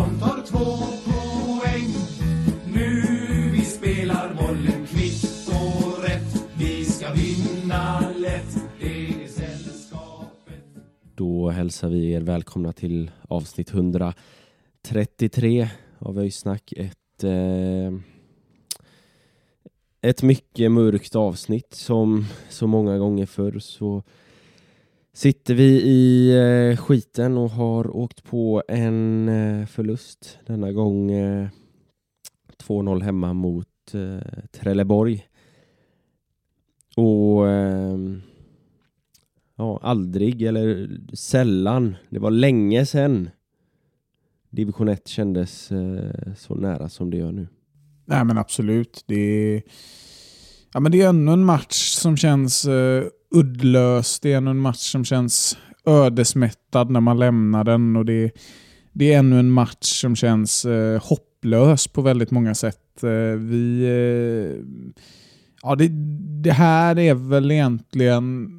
Som tar två poäng. Nu vi spelar bollen kvitt och rätt. Vi ska vinna lätt. Det är sällskapet. Då hälsar vi er välkomna till avsnitt 133 av Öjsnack. Ett, eh, ett mycket mörkt avsnitt som så många gånger förr så sitter vi i eh, skiten och har åkt på en eh, förlust. Denna gång eh, 2-0 hemma mot eh, Trelleborg. Och ehm, ja, aldrig eller sällan, det var länge sedan division 1 kändes eh, så nära som det gör nu. Nej men absolut. Det är, ja, men det är ännu en match som känns eh, uddlös. Det är ännu en match som känns ödesmättad när man lämnar den. Och det, det är ännu en match som känns eh, hopplös på väldigt många sätt. Eh, vi, Eh, ja, det, det här är väl egentligen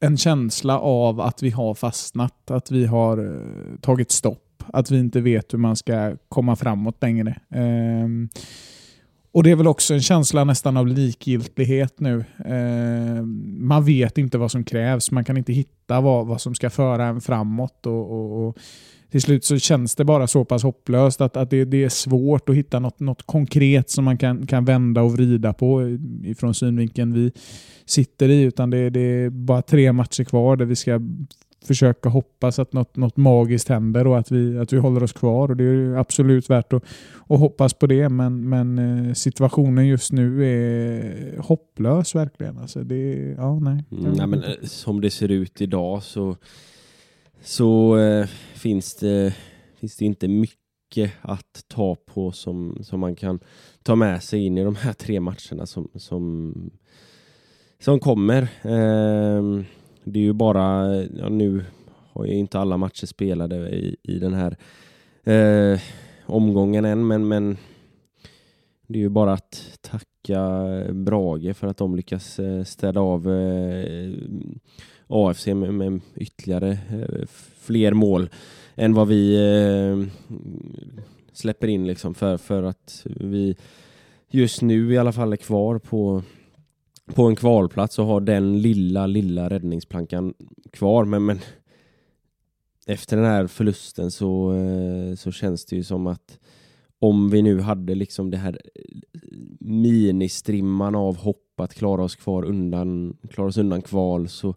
en känsla av att vi har fastnat, att vi har eh, tagit stopp, att vi inte vet hur man ska komma framåt längre. Eh, och Det är väl också en känsla nästan av likgiltighet nu. Eh, man vet inte vad som krävs, man kan inte hitta vad, vad som ska föra en framåt. och, och, och till slut så känns det bara så pass hopplöst att, att det, det är svårt att hitta något, något konkret som man kan, kan vända och vrida på ifrån synvinkeln vi sitter i. Utan det, det är bara tre matcher kvar där vi ska försöka hoppas att något, något magiskt händer och att vi, att vi håller oss kvar. Och Det är absolut värt att, att hoppas på det, men, men eh, situationen just nu är hopplös verkligen. Alltså det, ja, nej. Mm, nej men, eh, som det ser ut idag så så eh, finns, det, finns det inte mycket att ta på som, som man kan ta med sig in i de här tre matcherna som, som, som kommer. Eh, det är ju bara, ja, nu har ju inte alla matcher spelade i, i den här eh, omgången än, men, men det är ju bara att tacka Brage för att de lyckas eh, städa av eh, AFC med, med ytterligare eh, fler mål än vad vi eh, släpper in liksom för, för att vi just nu i alla fall är kvar på på en kvalplats och har den lilla, lilla räddningsplankan kvar. Men, men efter den här förlusten så, eh, så känns det ju som att om vi nu hade liksom det här ministrimman av hopp att klara oss kvar undan, klara oss undan kval så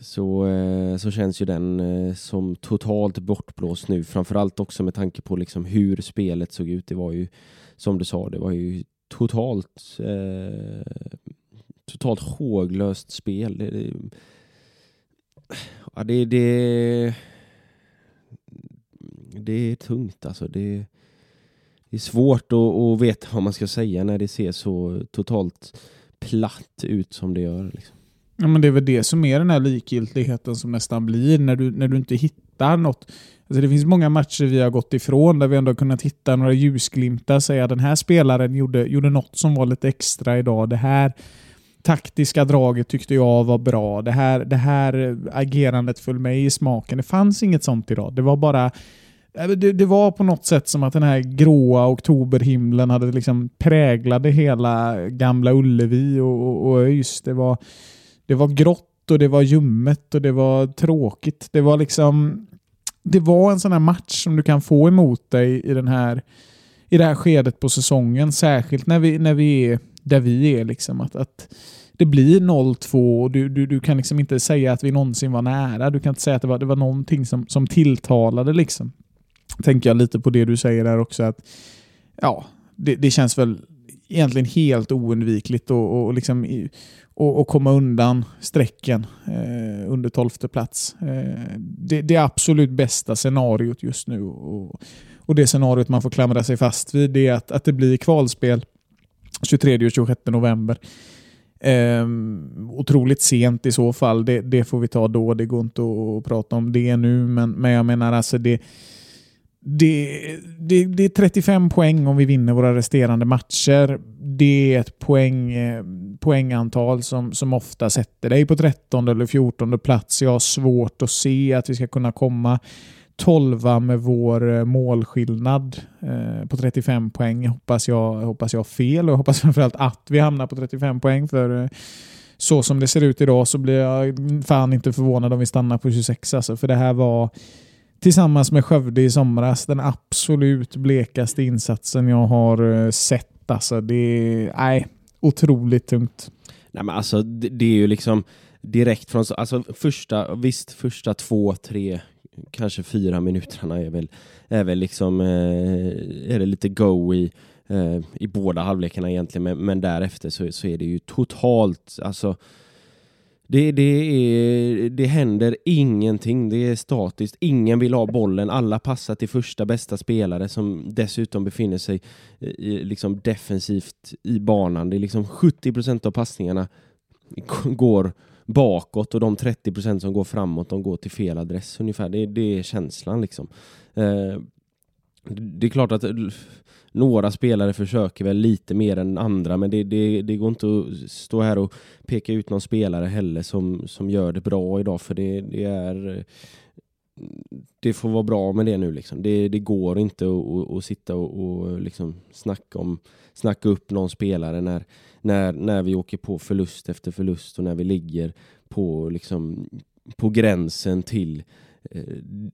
så, eh, så känns ju den eh, som totalt bortblåst nu. Framförallt också med tanke på liksom hur spelet såg ut. Det var ju, som du sa, det var ju totalt eh, totalt håglöst spel. Det, det, ja, det, det, det är tungt alltså. Det, det är svårt att, att veta vad man ska säga när det ser så totalt platt ut som det gör. Liksom. Ja, men det är väl det som är den här likgiltigheten som nästan blir när du, när du inte hittar något. Alltså det finns många matcher vi har gått ifrån där vi ändå kunnat hitta några ljusglimtar. Säga den här spelaren gjorde, gjorde något som var lite extra idag. Det här taktiska draget tyckte jag var bra. Det här, det här agerandet föll mig i smaken. Det fanns inget sånt idag. Det var bara äh, det, det, var på något sätt som att den här gråa oktoberhimlen hade liksom präglade hela gamla Ullevi och, och, och ÖIS. Det var, det var grått och det var ljummet och det var tråkigt. Det var liksom det var en sån här match som du kan få emot dig i, den här, i det här skedet på säsongen. Särskilt när vi, när vi är där vi är. Liksom, att, att det blir 0-2 och du, du, du kan liksom inte säga att vi någonsin var nära. Du kan inte säga att det var, det var någonting som, som tilltalade. Liksom. tänker jag lite på det du säger där också. att ja, det, det känns väl egentligen helt oundvikligt och, och, liksom, och, och komma undan strecken eh, under tolfte plats. Eh, det, det absolut bästa scenariot just nu och, och det scenariot man får klamra sig fast vid är att, att det blir kvalspel 23 och 26 november. Eh, otroligt sent i så fall. Det, det, får vi ta då. Det går inte att, prata om det nu. Men, men jag menar alltså det, det, det, det är 35 poäng om vi vinner våra resterande matcher. Det är ett poäng, eh, poängantal som, som ofta sätter dig på 13 eller 14 plats. Jag har svårt att se att vi ska kunna komma 12 med vår eh, målskillnad eh, på 35 poäng. Hoppas jag, hoppas jag har fel och jag hoppas framförallt att vi hamnar på 35 poäng. för eh, så som det ser ut idag så blir jag fan inte förvånad om vi stannar på 26. Alltså, för det här var tillsammans med Skövde i somras den absolut blekaste insatsen jag har eh, sett. Alltså, det är nej, otroligt tungt. Nej, men alltså, det, det är ju liksom direkt från alltså, första, visst, första två, tre kanske fyra minuterna är väl, är väl liksom, eh, är det lite go i, eh, i båda halvlekarna egentligen, men, men därefter så, så är det ju totalt, alltså det, det, är, det händer ingenting, det är statiskt, ingen vill ha bollen, alla passar till första bästa spelare som dessutom befinner sig eh, i, liksom defensivt i banan. Det är liksom 70% av passningarna går bakåt och de 30% som går framåt de går till fel adress ungefär. Det, det är känslan liksom. Eh, det är klart att några spelare försöker väl lite mer än andra men det, det, det går inte att stå här och peka ut någon spelare heller som, som gör det bra idag för det, det är det får vara bra med det nu liksom. Det, det går inte att, att sitta och, och liksom snacka, om, snacka upp någon spelare när, när, när vi åker på förlust efter förlust och när vi ligger på, liksom, på gränsen till eh,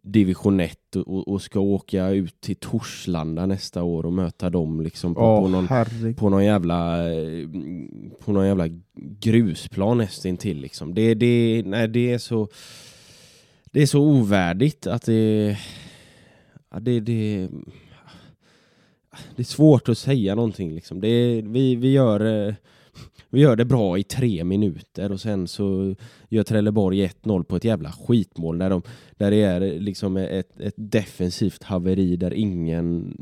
division 1 och, och, ska åka ut till Torslanda nästa år och möta dem liksom på, oh, på, någon, på någon jävla på någon jävla grusplan nästintill liksom. Det, det, nej, det är så det är så ovärdigt att det, ja, det, det det är svårt att säga någonting liksom. Det, vi, vi, gör, eh, vi gör det bra i tre minuter och sen så gör Trelleborg 1-0 på ett jävla skitmål där, de, där det är liksom ett, ett defensivt haveri där ingen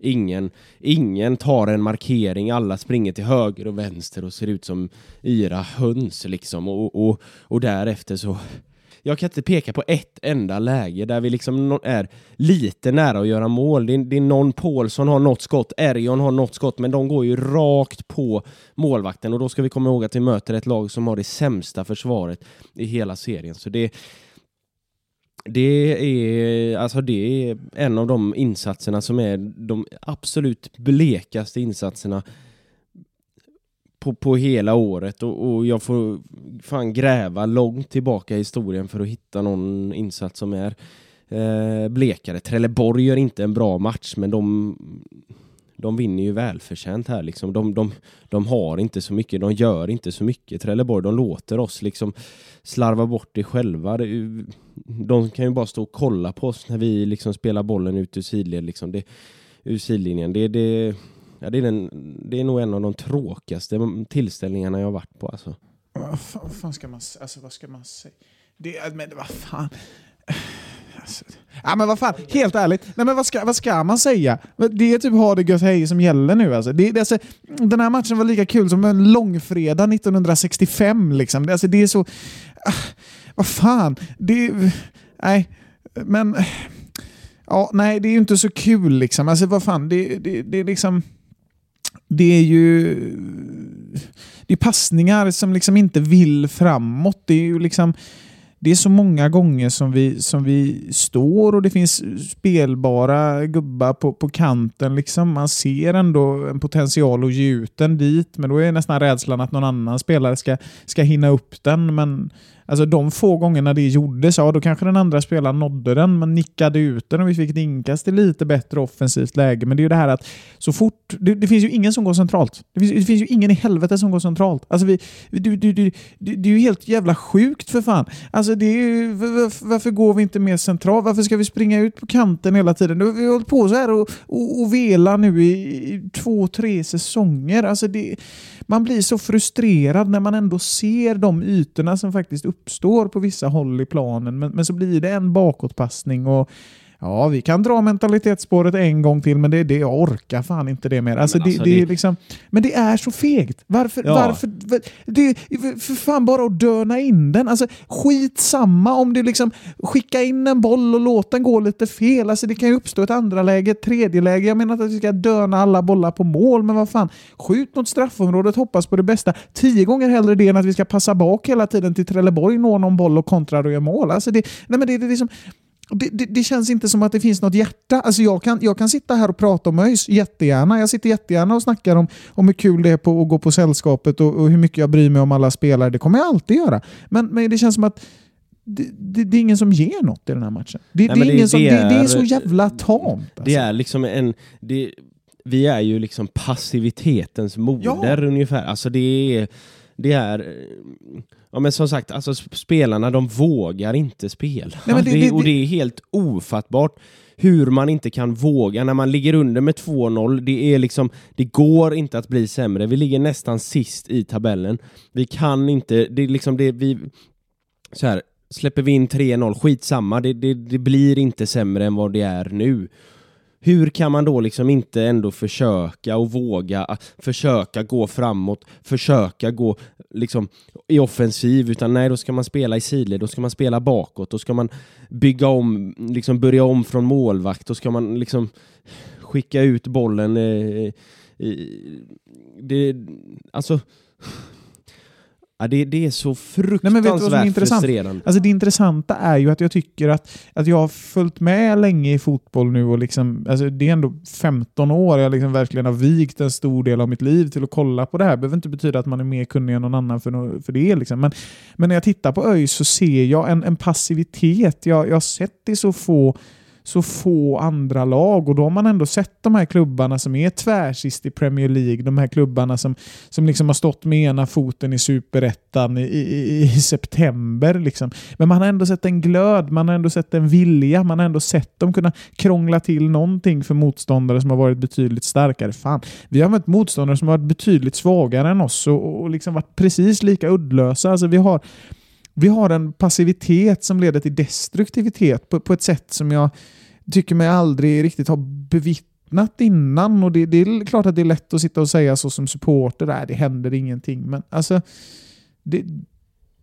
Ingen, ingen tar en markering, alla springer till höger och vänster och ser ut som yra höns liksom. Och, och, och därefter så jag kan inte peka på ett enda läge där vi liksom är lite nära att göra mål. Det är, det är någon Paulsson har något skott, Erion har något skott, men de går ju rakt på målvakten och då ska vi komma ihåg att vi möter ett lag som har det sämsta försvaret i hela serien. Så det det är, alltså det är en av de insatserna som är de absolut blekaste insatserna på, på hela året och, och, jag får fan gräva långt tillbaka i historien för att hitta någon insats som är eh, blekare. Trelleborg gör inte en bra match men de, de vinner ju välförtjänt här liksom. De, de, de har inte så mycket, de gör inte så mycket Trelleborg. De låter oss liksom slarva bort det själva. De kan ju bara stå och kolla på oss när vi liksom spelar bollen ut ur sidled liksom. Det, ur sidlinjen. Det, det, Ja, det, är den, det är nog en av de tråkigaste tillställningarna jag har varit på. Alltså. Vad fan, fan ska man alltså, vad ska man säga? Det, men vad fan. Alltså, ja, men vad fan, helt ärligt, nej, men vad, ska, vad ska man säga? Det är typ ha det gött hej som gäller nu. Alltså. Det, det, alltså, den här matchen var lika kul som en långfredag 1965. Liksom. Det, alltså, det är så... Ah, vad fan, det... Nej, men... Ja, nej, det är ju inte så kul liksom. Alltså vad fan, det, det, det är liksom det är ju det är passningar som liksom inte vill framåt. Det är ju liksom det är så många gånger som vi, som vi står och det finns spelbara gubbar på, på kanten. Liksom. Man ser ändå en potential att ge ut den dit, men då är nästan rädslan att någon annan spelare ska, ska hinna upp den. Men Alltså de få gångerna det gjordes, ja då kanske den andra spelaren nådde den, men nickade ut den och vi fick ett inkast i lite bättre offensivt läge. Men det är ju det här att så fort... Det, det finns ju ingen som går centralt. Det finns, det finns ju ingen i helvete som går centralt. Alltså vi, du, du, du, det, det är ju helt jävla sjukt för fan. Alltså det är ju, varför, varför går vi inte mer centralt? Varför ska vi springa ut på kanten hela tiden? Vi har hållit på så här och, och, och vela nu i, i två, tre säsonger. Alltså det, man blir så frustrerad när man ändå ser de ytorna som faktiskt uppstår på vissa håll i planen. Men, men så blir det en bakåtpassning och Ja, vi kan dra mentalitetsspåret en gång till, men det, det, jag orkar fan inte det mer. Alltså, Men det, alltså, det, det- är liksom, men det är så fegt. Varför? Ja. varför det, för fan bara att döna in den. Alltså, skit samma om du liksom skicka in en boll och låt den gå lite fel. Alltså, det kan ju uppstå ett andra läge, ett tredje läge. Jag menar inte att vi ska döna alla bollar på mål, men vad fan. Skjut mot straffområdet, hoppas på det bästa. Tio gånger hellre det än att vi ska passa bak hela tiden till Trelleborg, når någon boll och kontrar och gör mål. Alltså, det, nej, men det, det, är liksom, det, det, det känns inte som att det finns något hjärta. Alltså jag, kan, jag kan sitta här och prata om ÖIS jättegärna. Jag sitter jättegärna och snackar om, om hur kul det är på att gå på sällskapet och, och hur mycket jag bryr mig om alla spelare. Det kommer jag alltid göra. Men, men det känns som att det, det, det är ingen som ger något i den här matchen. Det, Nej, det, är, ingen som, är är- så jävla tamt. Alltså. Det är liksom en... Vi är ju liksom passivitetens moder ungefär. Alltså det är... Det är... Ja men som sagt, alltså sp- spelarna de vågar inte spela. Nej, det- det, och det är helt ofattbart hur man inte kan våga när man ligger under med 2-0. Det är liksom, det går inte att bli sämre. Vi ligger nästan sist i tabellen. Vi kan inte, det är liksom det vi... Så här, släpper vi in 3-0, skitsamma, det, det, det blir inte sämre än vad det är nu. Hur kan man då liksom inte ändå försöka och våga ah, försöka gå framåt, försöka gå liksom i offensiv, utan nej, då ska man spela i sidled, då ska man spela bakåt, då ska man bygga om, liksom börja om från målvakt, då ska man liksom skicka ut bollen. Eh, eh i, det, alltså, ja, det, det är så Nej, men vet du vad som är fruktansvärt intressant? frustrerande. Alltså det intressanta är ju att jag tycker att, att jag har följt med länge i fotboll nu och liksom, alltså det är ändå 15 år jag liksom verkligen har vigt en stor del av mitt liv till att kolla på det här. Det behöver inte betyda att man är mer kunnig än någon annan för, för det. Liksom. Men, men när jag tittar på ÖIS så ser jag en, en passivitet. Jag, jag har sett det i så få så få andra lag och då har man ändå sett de här klubbarna som är tvärsist i Premier League, de här klubbarna som, som liksom har stått med ena foten i superettan i, i, i september. Liksom. Men man har ändå sett en glöd, man har ändå sett en vilja, man har ändå sett dem kunna krångla till någonting för motståndare som har varit betydligt starkare. Fan, vi har mött motståndare som har varit betydligt svagare än oss och, och liksom varit precis lika uddlösa. Alltså vi har vi har en passivitet som leder till destruktivitet på, på ett sätt som jag tycker mig aldrig riktigt ha bevittnat innan. Och det, det är klart att det är lätt att sitta och säga så som supporter, där det händer ingenting. Men alltså, det,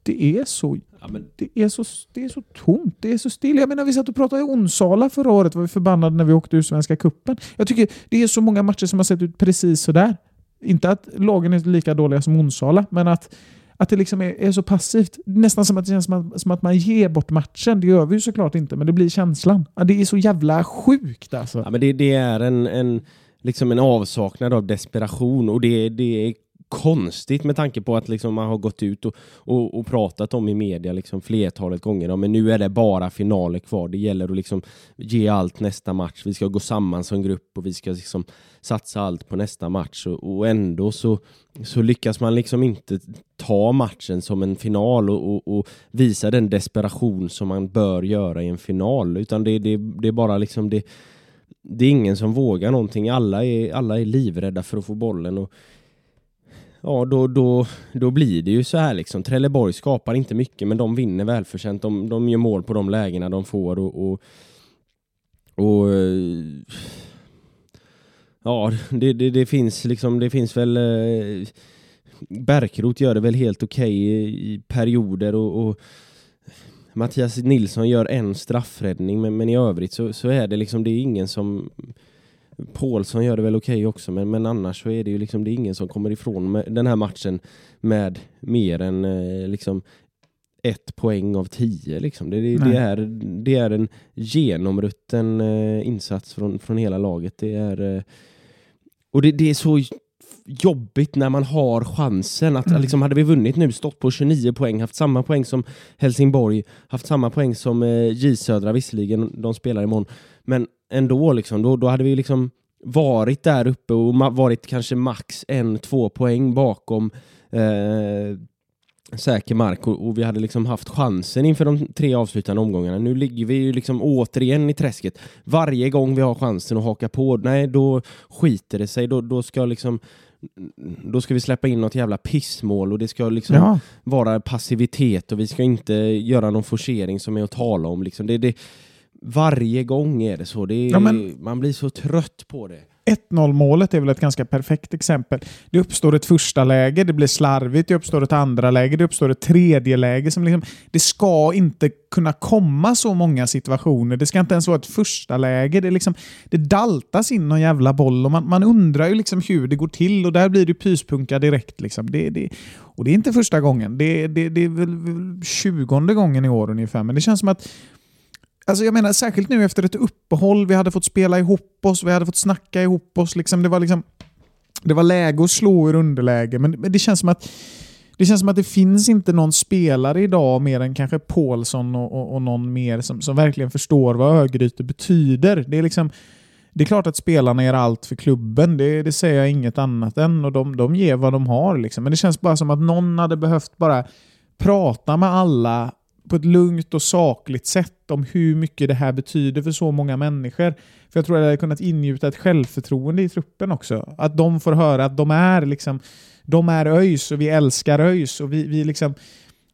det är så Ja, men, det är, så, det är så tomt, det är så still. Jag menar, vi satt och pratade i Onsala förra året, var vi förbannade när vi åkte ur Svenska Cupen. Jag tycker det är så många matcher som har sett ut precis sådär. Inte att lagen är lika dåliga som Onsala, men att, att det liksom är, är så passivt. Nästan som att det känns som att, som att man ger bort matchen. Det gör vi ju såklart inte, men det blir känslan. Det är så jävla sjukt alltså. Ja, men det, det är en, en, liksom en avsaknad av desperation och det, det är konstigt med tanke på att liksom man har gått ut och, och, och pratat om i media liksom flertalet gånger. Ja, men nu är det bara finaler kvar. Det gäller att liksom ge allt nästa match. Vi ska gå samman som grupp och vi ska liksom satsa allt på nästa match och, och ändå så, så lyckas man liksom inte ta matchen som en final och, och, och visa den desperation som man bör göra i en final. Utan det, det, det är bara liksom det det är ingen som vågar någonting. Alla är, alla är livrädda för att få bollen. Och, ja, då, då, då blir det ju så här liksom. Trelleborg skapar inte mycket, men de vinner välförtjänt. De, de gör mål på de lägena de får. Och, och, och ja, det, det, det finns liksom, det finns väl eh, Bärkroth gör det väl helt okej i, i perioder och, och Mattias Nilsson gör en straffräddning men, men i övrigt så, så är det liksom det är ingen som Paulsson gör det väl okej också men, men annars så är det ju liksom det är ingen som kommer ifrån med den här matchen med mer än eh, liksom ett poäng av tio liksom. Det, det, det, är, det är en genomrutten eh, insats från, från hela laget. Det är eh, och det, det är så jobbigt när man har chansen. Att, liksom, hade vi vunnit nu, stått på 29 poäng, haft samma poäng som Helsingborg, haft samma poäng som eh, J Södra visserligen, de spelar imorgon, men ändå, liksom, då, då hade vi liksom varit där uppe och varit kanske max en, två poäng bakom eh, säker mark och, och vi hade liksom haft chansen inför de tre avslutande omgångarna. Nu ligger vi ju liksom återigen i träsket. Varje gång vi har chansen att haka på, nej då skiter det sig. Då, då ska liksom då ska vi släppa in något jävla pissmål och det ska liksom Ja. vara passivitet och vi ska inte göra någon forcering som är att tala om. Liksom. Det, det, varje gång är det så. Det är, Ja, men- Man blir så trött på det. 1-0 målet är väl ett ganska perfekt exempel. Det uppstår ett första läge, det blir slarvigt, det uppstår ett andra läge, det uppstår ett tredje läge. Som liksom, det ska inte kunna komma så många situationer. Det ska inte ens vara ett första läge. Det, liksom, det daltas in någon jävla boll och man, man undrar ju liksom hur det går till och där blir det pyspunka direkt. Liksom. Det, det, och det är inte första gången. Det, det, det är väl tjugonde gången i år ungefär. Men det känns som att Alltså jag menar, särskilt nu efter ett uppehåll, vi hade fått spela ihop oss, vi hade fått snacka ihop oss. Liksom, det, var liksom, det var läge att slå ur underläge, men, men det känns som att det känns som att det finns inte någon spelare idag mer än kanske Paulsson och, och, och någon mer som, som verkligen förstår vad Örgryte betyder. Det är liksom det är klart att spelarna gör allt för klubben, det, det säger jag inget annat än. Och de, de ger vad de har. Liksom. Men det känns bara som att någon hade behövt bara prata med alla på ett lugnt och sakligt sätt om hur mycket det här betyder för så många människor. För jag tror att det hade kunnat ingjuta ett självförtroende i truppen också. Att de får höra att de är liksom de är ÖIS och vi älskar ÖIS och vi, vi liksom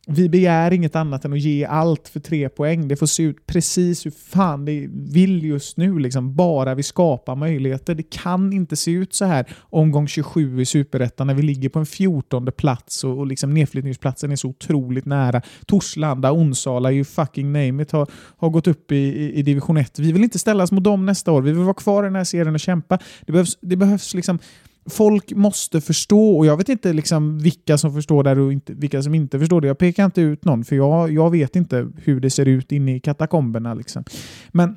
vi begär inget annat än att ge allt för tre poäng. Det får se ut precis hur fan det vill just nu. Liksom. Bara vi skapar möjligheter. Det kan inte se ut så här omgång 27 i Superettan när vi ligger på en 14 plats och, och liksom nedflyttningsplatsen är så otroligt nära. Torslanda, Onsala, you fucking name it, har, har gått upp i, i, i division 1. Vi vill inte ställas mot dem nästa år. Vi vill vara kvar i den här serien och kämpa. Det behövs, det behövs liksom Folk måste förstå och jag vet inte liksom vilka som förstår det och inte, vilka som inte förstår det. Jag pekar inte ut någon för jag, jag vet inte hur det ser ut inne i katakomberna. Liksom. Men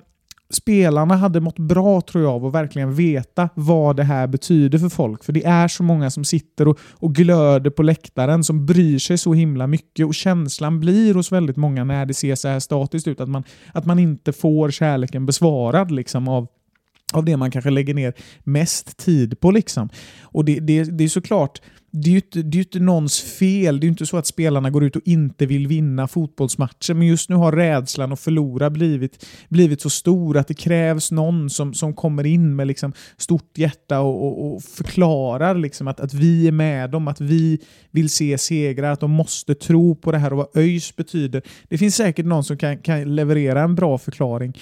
spelarna hade mått bra tror jag av att verkligen veta vad det här betyder för folk. För det är så många som sitter och, och glöder på läktaren som bryr sig så himla mycket och känslan blir hos väldigt många när det ser så här statiskt ut att man, att man inte får kärleken besvarad liksom av av det man kanske lägger ner mest tid på. Liksom. Och det, det, det är såklart, det är ju inte, det är ju inte någons fel. Det är ju inte så att spelarna går ut och inte vill vinna fotbollsmatcher. Men just nu har rädslan att förlora blivit, blivit så stor att det krävs någon som, som kommer in med liksom stort hjärta och, och, och förklarar liksom att, att vi är med dem, att vi vill se segrar, att de måste tro på det här och vad ÖIS betyder. Det finns säkert någon som kan, kan leverera en bra förklaring.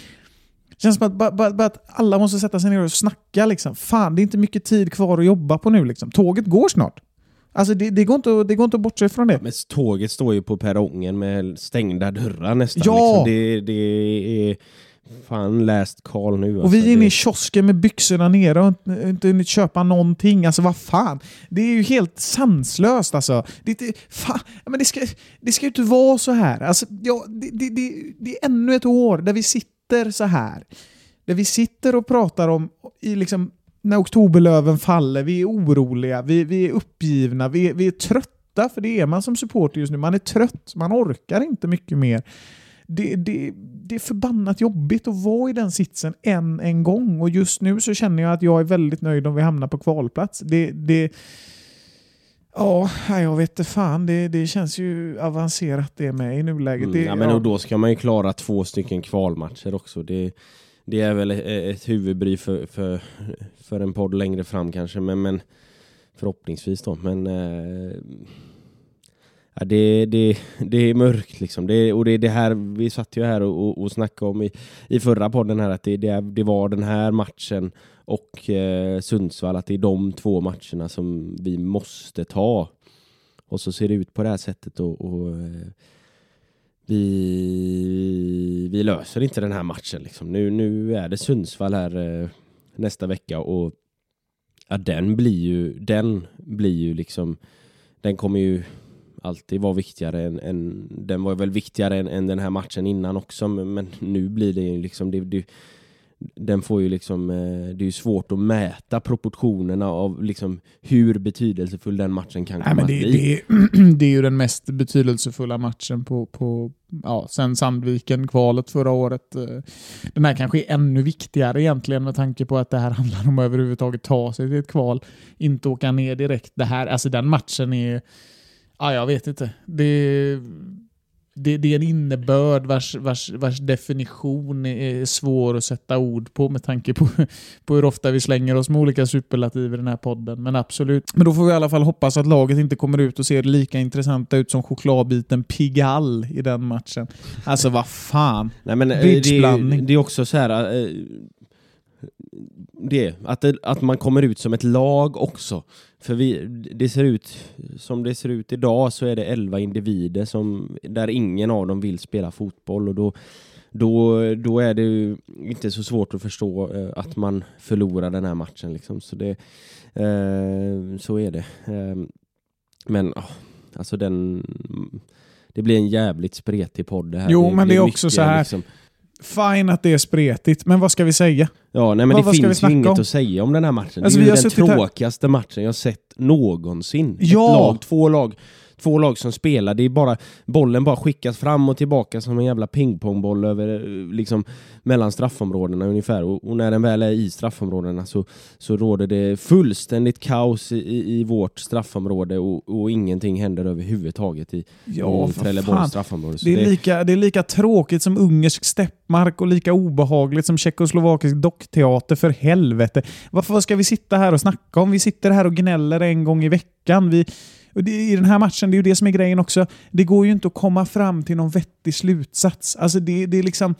Det känns som att, bara, bara, bara att alla måste sätta sig ner och snacka. Liksom. Fan, det är inte mycket tid kvar att jobba på nu. Liksom. Tåget går snart. Alltså det, det, går inte, att- det går inte att bortse från det. Men tåget står ju på perrongen med stängda dörrar nästan. Ja! Liksom. Det, det är fan läst Karl nu. Och vi är inne det, i kiosken med byxorna nere och inte, inte hunnit köpa någonting. Alltså vad fan. Det är ju helt sanslöst alltså. Det, inte- fan, men det, ska, det ska ju inte vara så här. Alltså, ja, det, det, det, det är ännu ett år där vi sitter sitter så här. Där vi sitter och pratar om i liksom, när oktoberlöven faller, vi är oroliga, vi, vi är uppgivna, vi, är- vi är trötta, för det är man som supporter just nu. Man är trött, man orkar inte mycket mer. Det, det, det är förbannat jobbigt att vara i den sitsen än en gång och just nu så känner jag att jag är väldigt nöjd om vi hamnar på kvalplats. Det, det, ja, jag vet inte fan. Det, det känns ju avancerat det med i nuläget. Mm, det, ja, men ja. och då ska man ju klara två stycken kvalmatcher också. Det, det är väl ett huvudbry för, för, för en podd längre fram kanske, men, men förhoppningsvis då. Men eh, ja, det, det, det är mörkt liksom. Det, och det är det här, vi satt ju här och, och, och snackade om i, i förra podden här att det, det, det var den här matchen och eh, Sundsvall, att det är de två matcherna som vi måste ta. Och så ser det ut på det här sättet och, och eh, vi, vi löser inte den här matchen. Liksom. Nu, nu är det Sundsvall här eh, nästa vecka och ja, den blir ju, den blir ju liksom, den kommer ju alltid vara viktigare än, än den var väl viktigare än, än den här matchen innan också, men, men nu blir det ju liksom, det, det, den får ju liksom, eh, det är ju svårt att mäta proportionerna av liksom hur betydelsefull den matchen kan Nej, komma att det, bli. det, det är ju den mest betydelsefulla matchen på, på ja, sen Sandviken-kvalet förra året. Eh, Den här kanske är ännu viktigare egentligen med tanke på att det här handlar om att överhuvudtaget ta sig till ett kval, inte åka ner direkt. Det här, alltså den matchen är, ja jag vet inte. Det, det, det är en innebörd vars, vars, vars definition är svår att sätta ord på med tanke på, på hur ofta vi slänger oss med olika superlativ i den här podden. Men absolut. Men då får vi i alla fall hoppas att laget inte kommer ut och ser lika intressanta ut som chokladbiten Pigalle i den matchen. Alltså vad fan. Nej, men, eh, det, det är också så här... eh, Det, att, det, att man kommer ut som ett lag också. För vi, det ser ut, som det ser ut idag så är det 11 individer som, där ingen av dem vill spela fotboll och då, då, då är det ju inte så svårt att förstå eh, att man förlorar den här matchen. Liksom. Så, det, eh, så är det. Eh, men ah, alltså den... Det blir en jävligt spretig podd det här. Jo, men det är också mycket, så här- Liksom, Fine att det är spretigt, men vad ska vi säga? Ja, nej men Vad- det vad finns ju inget om? att säga om den här matchen. Alltså, det är vi ju den suttit här- tråkigaste matchen jag sett någonsin. Ja! Ett lag, två lag, två lag som spelar. Det är bara, bollen bara skickas fram och tillbaka som en jävla pingpongboll över, eh, liksom, mellan straffområdena ungefär. Och, och när den väl är i straffområdena så, så råder det fullständigt kaos i, i, vårt straffområde och, och ingenting händer överhuvudtaget i, Ja, i Trelleborgs straffområde. Det är, lika, det är lika tråkigt som ungersk steppmark och lika obehagligt som tjeckoslovakisk dockteater för helvete. Varför ska vi sitta här och snacka om? Vi sitter här och gnäller en gång i veckan. Vi, och det, I den här matchen, det är ju det som är grejen också. Det går ju inte att komma fram till någon vettig slutsats. Alltså det, det är liksom...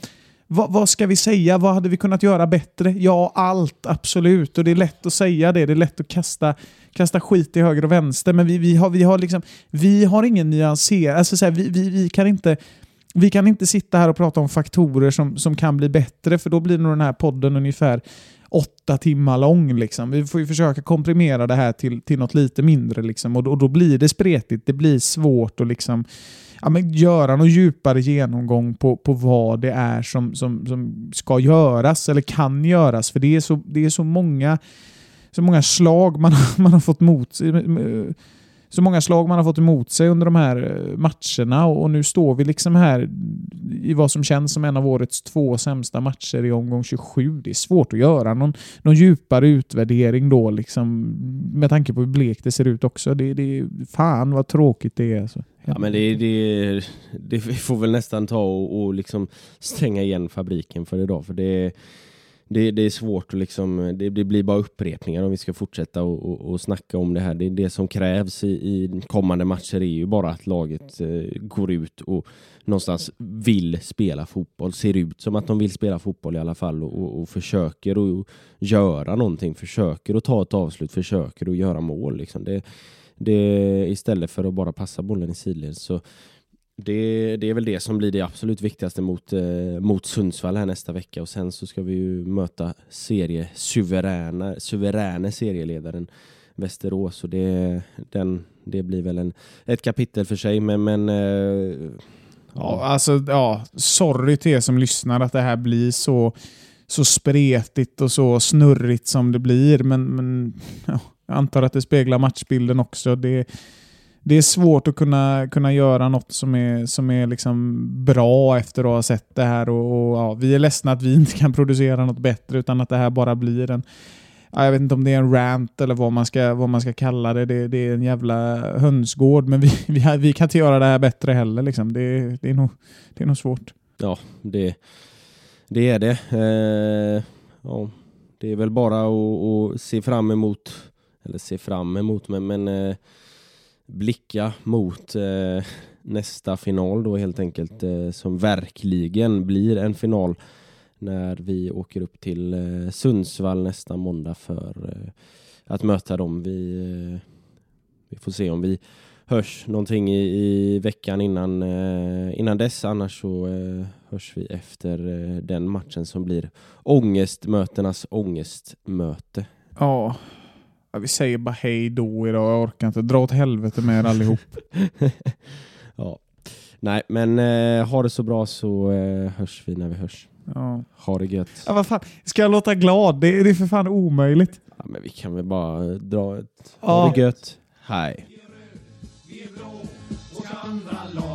Vad, vad ska vi säga? Vad hade vi kunnat göra bättre? Ja, allt. Absolut. Och det är lätt att säga det. Det är lätt att kasta, kasta skit till höger och vänster. Men vi, vi, har, vi, har, liksom, vi har ingen nyansering. Alltså så här, vi, vi, vi kan inte... Vi kan inte sitta här och prata om faktorer som, som kan bli bättre, för då blir nog den här podden ungefär åtta timmar lång. Liksom. Vi får ju försöka komprimera det här till, till något lite mindre. Liksom. Och, då, och då blir det spretigt, det blir svårt att liksom, ja, men göra någon djupare genomgång på, på vad det är som, som, som ska göras eller kan göras. För det är så, det är så, många, så många slag man, man har fått mot sig så många slag man har fått emot sig under de här eh, matcherna och, och nu står vi liksom här i vad som känns som en av årets två sämsta matcher i omgång 27. Det är svårt att göra någon, någon djupare utvärdering då liksom med tanke på hur blekt det ser ut också. Det, det, fan vad tråkigt det är. Alltså. Ja, men det, det, det får väl nästan ta och, och liksom stänga igen fabriken för idag. För det, det, det är svårt att liksom, det, det blir bara upprepningar om vi ska fortsätta och, och, och snacka om det här. Det, det som krävs i, i kommande matcher är ju bara att laget eh, går ut och någonstans vill spela fotboll. Ser ut som att de vill spela fotboll i alla fall och, och, och försöker att göra någonting. Försöker att ta ett avslut, försöker att göra mål. Liksom. Det, det, istället för att bara passa bollen i sidled. Så det, det är väl det som blir det absolut viktigaste mot, eh, mot Sundsvall här nästa vecka och sen så ska vi ju möta seriesuveräna suveräne serieledaren Västerås och det, den, det blir väl en, ett kapitel för sig men, men eh, Ja, alltså, ja, sorry till er som lyssnar att det här blir så, så spretigt och så snurrigt som det blir. Men, men ja, jag antar att det speglar matchbilden också. Det, det är svårt att kunna, kunna göra något som är, som är liksom bra efter att ha sett det här. Och, och ja, vi är ledsna att vi inte kan producera något bättre utan att det här bara blir en Ja, jag vet inte om det är en rant eller vad man ska, vad man ska kalla det. det. Det är en jävla hönsgård, men vi, vi, vi kan inte göra det här bättre heller. Liksom. Det, det, är nog, det är nog svårt. ja, det, det är det. Eh, ja, det är väl bara att, att se fram emot, eller se fram emot, men, men eh, blicka mot eh, nästa final då helt enkelt, eh, som verkligen blir en final när vi åker upp till eh, Sundsvall nästa måndag för eh, att möta dem. Vi, eh, vi får se om vi hörs någonting i, i veckan innan, eh, innan dess. Annars så eh, hörs vi efter eh, den matchen som blir ångestmötenas ångestmöte. Ja, ja, vi säger bara hej då idag. Jag orkar inte. Dra åt helvete med er allihop. ja. Nej, men eh, ha det så bra så eh, hörs vi när vi hörs. Ja. Ha det gött. Ja, vad fan. Ska jag låta glad? Det, är- det är för fan omöjligt. Ja, men vi kan väl bara dra ett... Ja. Ha det gött. Hej. och andra lag